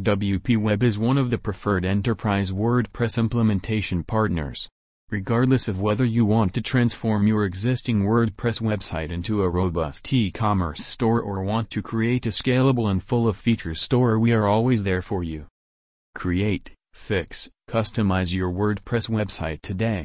WP Web is one of the preferred enterprise WordPress implementation partners. Regardless of whether you want to transform your existing WordPress website into a robust e-commerce store or want to create a scalable and full of features store we are always there for you. Create, fix, customize your WordPress website today.